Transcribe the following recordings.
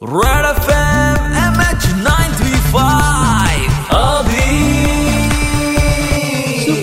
Right after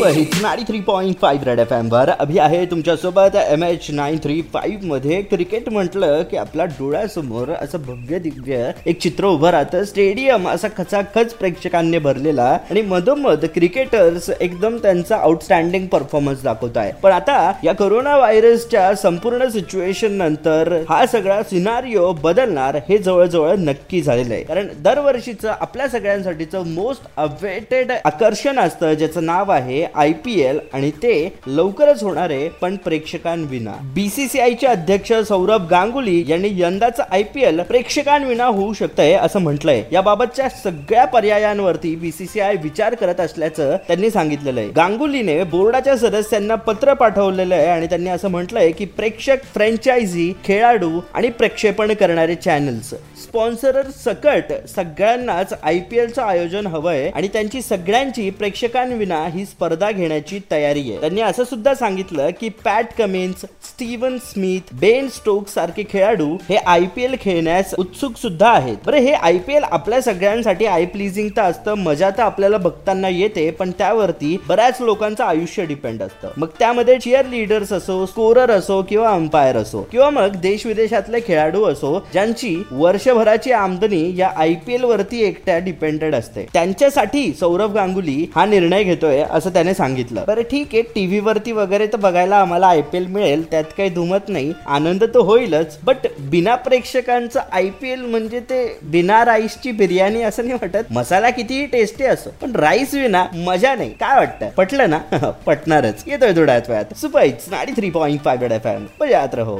super hits ninety three point five red F एमवर Abhi आहे तुमच्यासोबत M H nine three फाईव्हमध्ये. Cricket म्हटलं की आपल्या डोळ्यासमोर असं भव्य दिव्य एक चित्र उभं राहतं. स्टेडियम असा खचाखच प्रेक्षकांनी भरलेला आणि मधोमध क्रिकेटर्स एकदम त्यांचा आउटस्टँडिंग परफॉर्मन्स दाखवत आहे. पण आता या कोरोना व्हायरसच्या संपूर्ण सिच्युएशन नंतर हा सगळा सिनारिओ बदलणार हे जवळजवळ नक्की झालेलं आहे. कारण दरवर्षीचं आपल्या सगळ्यांसाठीचं मोस्ट अवेटेड आकर्षण असतं ज्याचं नाव आहे आय पी एल आणि ते लवकरच होणार आहे पण प्रेक्षकांविना. बीसीसीआयचे अध्यक्ष सौरभ गांगुली यांनी यंदाचं आय पी एल प्रेक्षकांविना होऊ शकतंय असं म्हटलंय. याबाबतच्या सगळ्या पर्यायांवरती बीसीसीआय विचार करत असल्याचं त्यांनी सांगितलेलं आहे. गांगुलीने बोर्डाच्या सदस्यांना पत्र पाठवलेलं आहे आणि त्यांनी असं म्हटलंय की प्रेक्षक फ्रँचायझी खेळाडू आणि प्रक्षेपण करणारे चॅनल्स. स्पॉन्सर सकट सगळ्यांनाच आय पी एलचं आयोजन हवंय आणि त्यांची सगळ्यांची प्रेक्षकांविना ही स्पर्धा घेण्याची तयारी आहे. त्यांनी असं सुद्धा सांगितलं की Pat Cummins Steven Smith Ben Stoke सारखे खेळाडू हे आय पी एल खेळण्यास उत्सुक सुद्धा आहेत. बरं हे आय पी एल आपल्या सगळ्यांसाठी आय प्लीजिंग तर असतं मजा तर आपल्याला बघताना येते पण त्यावरती बऱ्याच लोकांचं आयुष्य डिपेंड असतं. मग त्यामध्ये चिअर लिडर्स असो स्कोरर असो किंवा अंपायर असो किंवा मग देश विदेशातले खेळाडू असो ज्यांची वर्षभराची आमदनी या आय पी एल वरती एकट्या डिपेंडेड असते. त्यांच्यासाठी सौरभ गांगुली हा निर्णय घेतोय असं त्याने सांगितलं. बरं ठीक आहे टीव्ही वरती वगैरे तर बघायला आम्हाला आय पी एल मिळेल त्यात काही दुमत नाही. आनंद तर होईलच बट बिना प्रेक्षकांचं आय पी एल म्हणजे ते बिना राईसची बिर्याणी असं नाही वाटत. मसाला कितीही टेस्टी असो पण राईस विना मजा नाही. काय वाटतं? पटलं ना? पटणारच. येतोय थोड्याच वेळात सुपाईच ninety three point five F M बजात रहो.